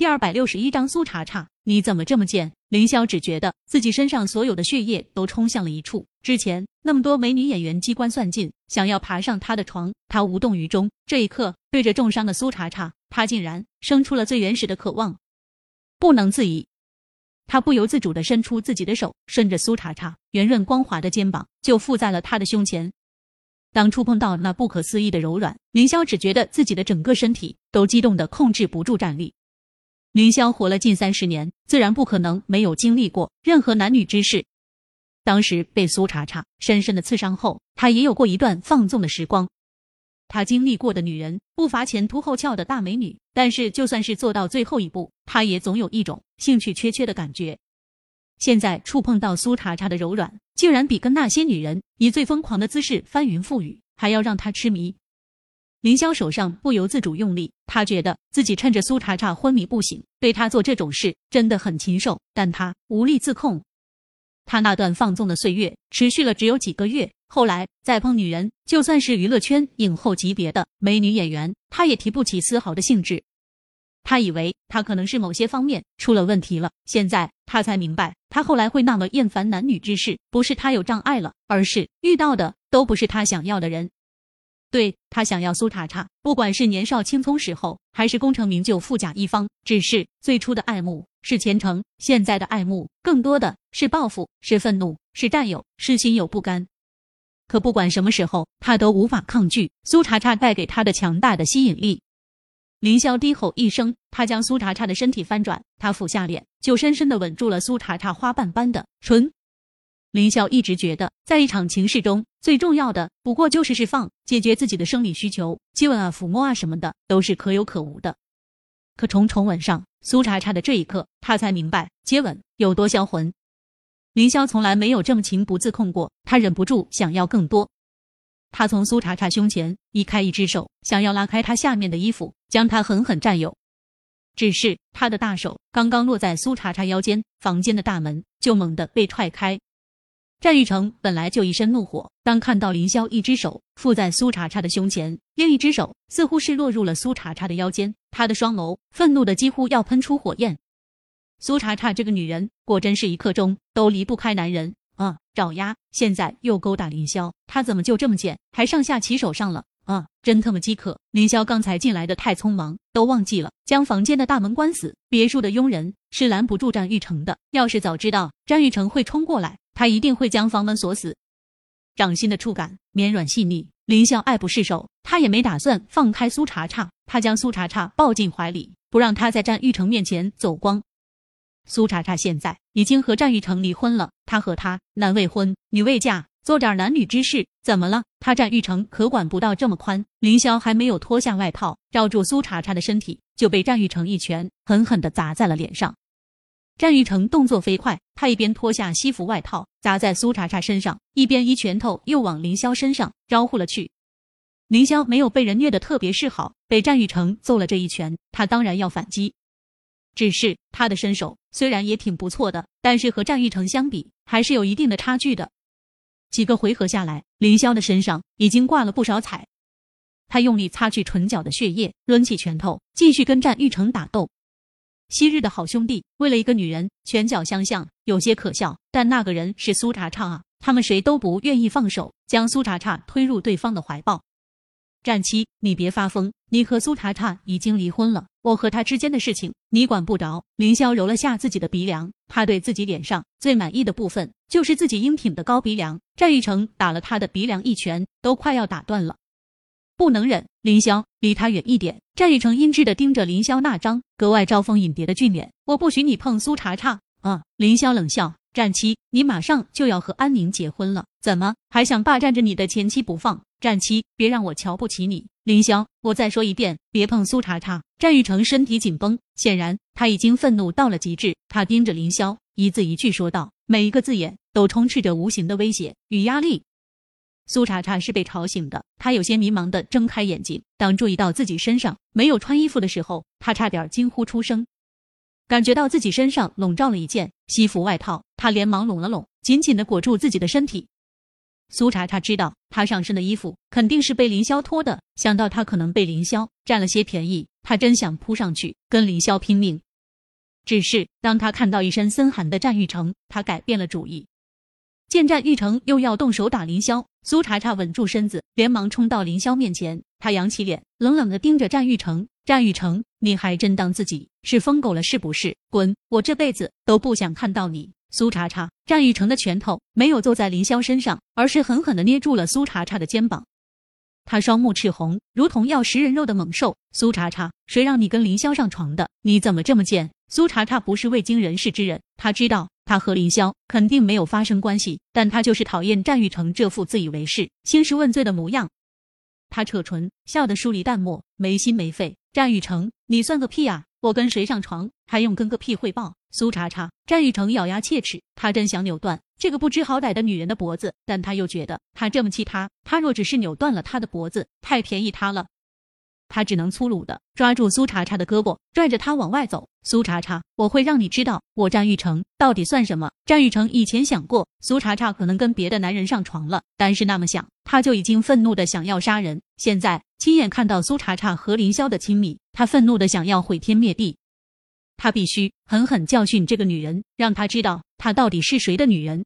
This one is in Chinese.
第二百六十一章苏茶茶，你怎么这么贱？凌霄只觉得自己身上所有的血液都冲向了一处。之前那么多美女演员机关算尽，想要爬上他的床，他无动于衷。这一刻，对着重伤的苏茶茶，他竟然生出了最原始的渴望，不能自已。他不由自主地伸出自己的手，顺着苏茶茶圆润光滑的肩膀，就附在了他的胸前。当触碰到那不可思议的柔软，凌霄只觉得自己的整个身体都激动的控制不住站立。凌霄活了近三十年，自然不可能没有经历过任何男女之事。当时被苏茶茶深深的刺伤后，他也有过一段放纵的时光。他经历过的女人不乏前凸后翘的大美女，但是就算是做到最后一步，他也总有一种兴趣缺缺的感觉。现在触碰到苏茶茶的柔软，竟然比跟那些女人以最疯狂的姿势翻云覆雨还要让他痴迷。凌霄手上不由自主用力，他觉得自己趁着苏茶茶昏迷不醒，对他做这种事真的很禽兽，但他无力自控。他那段放纵的岁月持续了只有几个月，后来再碰女人，就算是娱乐圈影后级别的美女演员，他也提不起丝毫的兴致。他以为他可能是某些方面出了问题了，现在他才明白，他后来会那么厌烦男女之事，不是他有障碍了，而是遇到的都不是他想要的人。对他想要苏茶茶，不管是年少青葱时候，还是功成名就富甲一方，只是最初的爱慕是虔诚，现在的爱慕更多的是报复，是愤怒，是占有，是心有不甘。可不管什么时候，他都无法抗拒苏茶茶带给他的强大的吸引力。凌霄低吼一声，他将苏茶茶的身体翻转，他俯下脸，就深深的吻住了苏茶茶花瓣般的唇。林霄一直觉得，在一场情事中，最重要的不过就是释放、解决自己的生理需求，接吻啊、抚摸啊什么的都是可有可无的。可从重吻上苏茶茶的这一刻，他才明白接吻有多销魂。林霄从来没有这么情不自控过，他忍不住想要更多。他从苏茶茶胸前移开一只手，想要拉开她下面的衣服，将她狠狠占有。只是他的大手刚刚落在苏茶茶腰间，房间的大门就猛地被踹开。战玉成本来就一身怒火，当看到林霄一只手附在苏茶茶的胸前，另一只手似乎是落入了苏茶茶的腰间，他的双眸愤怒的几乎要喷出火焰。苏茶茶这个女人果真是一刻钟都离不开男人啊！爪牙，现在又勾搭林霄，他怎么就这么贱，还上下其手上了啊！真他妈饥渴！凌霄刚才进来的太匆忙，都忘记了将房间的大门关死。别墅的佣人是拦不住战玉成的，要是早知道战玉成会冲过来。他一定会将房门锁死，掌心的触感绵软细腻，林霄爱不释手。他也没打算放开苏茶茶，他将苏茶茶抱进怀里，不让他在战玉成面前走光。苏茶茶现在已经和战玉成离婚了，他和他男未婚女未嫁，做点男女之事怎么了？他战玉成可管不到这么宽。凌霄还没有脱下外套罩住苏茶茶的身体，就被战玉成一拳狠狠地砸在了脸上。战玉成动作飞快，他一边脱下西服外套砸在苏茶茶身上，一边一拳头又往凌霄身上招呼了去。凌霄没有被人虐得特别是好，被战玉成揍了这一拳，他当然要反击。只是他的身手虽然也挺不错的，但是和战玉成相比，还是有一定的差距的。几个回合下来，凌霄的身上已经挂了不少彩。他用力擦去唇角的血液，抡起拳头继续跟战玉成打斗。昔日的好兄弟，为了一个女人拳脚相向，有些可笑。但那个人是苏茶茶啊，他们谁都不愿意放手，将苏茶茶推入对方的怀抱。战七，你别发疯，你和苏茶茶已经离婚了，我和他之间的事情你管不着。凌霄揉了下自己的鼻梁，他对自己脸上最满意的部分就是自己英挺的高鼻梁。战玉成打了他的鼻梁一拳，都快要打断了。不能忍，凌霄，离他远一点。战玉成阴鸷的盯着凌霄那张格外招蜂引蝶的俊脸，我不许你碰苏茶茶啊！凌霄冷笑，战七，你马上就要和安宁结婚了，怎么还想霸占着你的前妻不放？战七，别让我瞧不起你！凌霄，我再说一遍，别碰苏茶茶！战玉成身体紧绷，显然他已经愤怒到了极致，他盯着凌霄，一字一句说道，每一个字眼都充斥着无形的威胁与压力。苏茶茶是被吵醒的，她有些迷茫的睁开眼睛。当注意到自己身上没有穿衣服的时候，她差点惊呼出声。感觉到自己身上笼罩了一件西服外套，她连忙拢了拢，紧紧的裹住自己的身体。苏茶茶知道她上身的衣服肯定是被凌霄脱的，想到他可能被凌霄占了些便宜，她真想扑上去跟凌霄拼命。只是当他看到一身森寒的战玉成，他改变了主意。见战玉成又要动手打凌霄，苏茶茶稳住身子，连忙冲到凌霄面前。他扬起脸，冷冷的盯着战玉成：“战玉成，你还真当自己是疯狗了是不是？滚！我这辈子都不想看到你！”苏茶茶，战玉成的拳头没有揍在林霄身上，而是狠狠的捏住了苏茶茶的肩膀。他双目赤红，如同要食人肉的猛兽。苏茶茶，谁让你跟林霄上床的？你怎么这么贱？苏茶茶不是未经人事之人，他知道他和林霄肯定没有发生关系，但他就是讨厌战玉成这副自以为是、兴师问罪的模样。他扯唇，笑得疏离淡漠，没心没肺。战玉成，你算个屁啊！我跟谁上床，还用跟个屁汇报？苏茶茶，战玉成咬牙切齿，他真想扭断这个不知好歹的女人的脖子，但他又觉得他这么气他，他若只是扭断了她的脖子，太便宜他了。他只能粗鲁的抓住苏茶茶的胳膊，拽着她往外走。苏茶茶，我会让你知道我战玉成到底算什么。战玉成以前想过苏茶茶可能跟别的男人上床了，但是那么想他就已经愤怒的想要杀人。现在亲眼看到苏茶茶和凌霄的亲密，他愤怒的想要毁天灭地。他必须狠狠教训这个女人，让她知道她到底是谁的女人。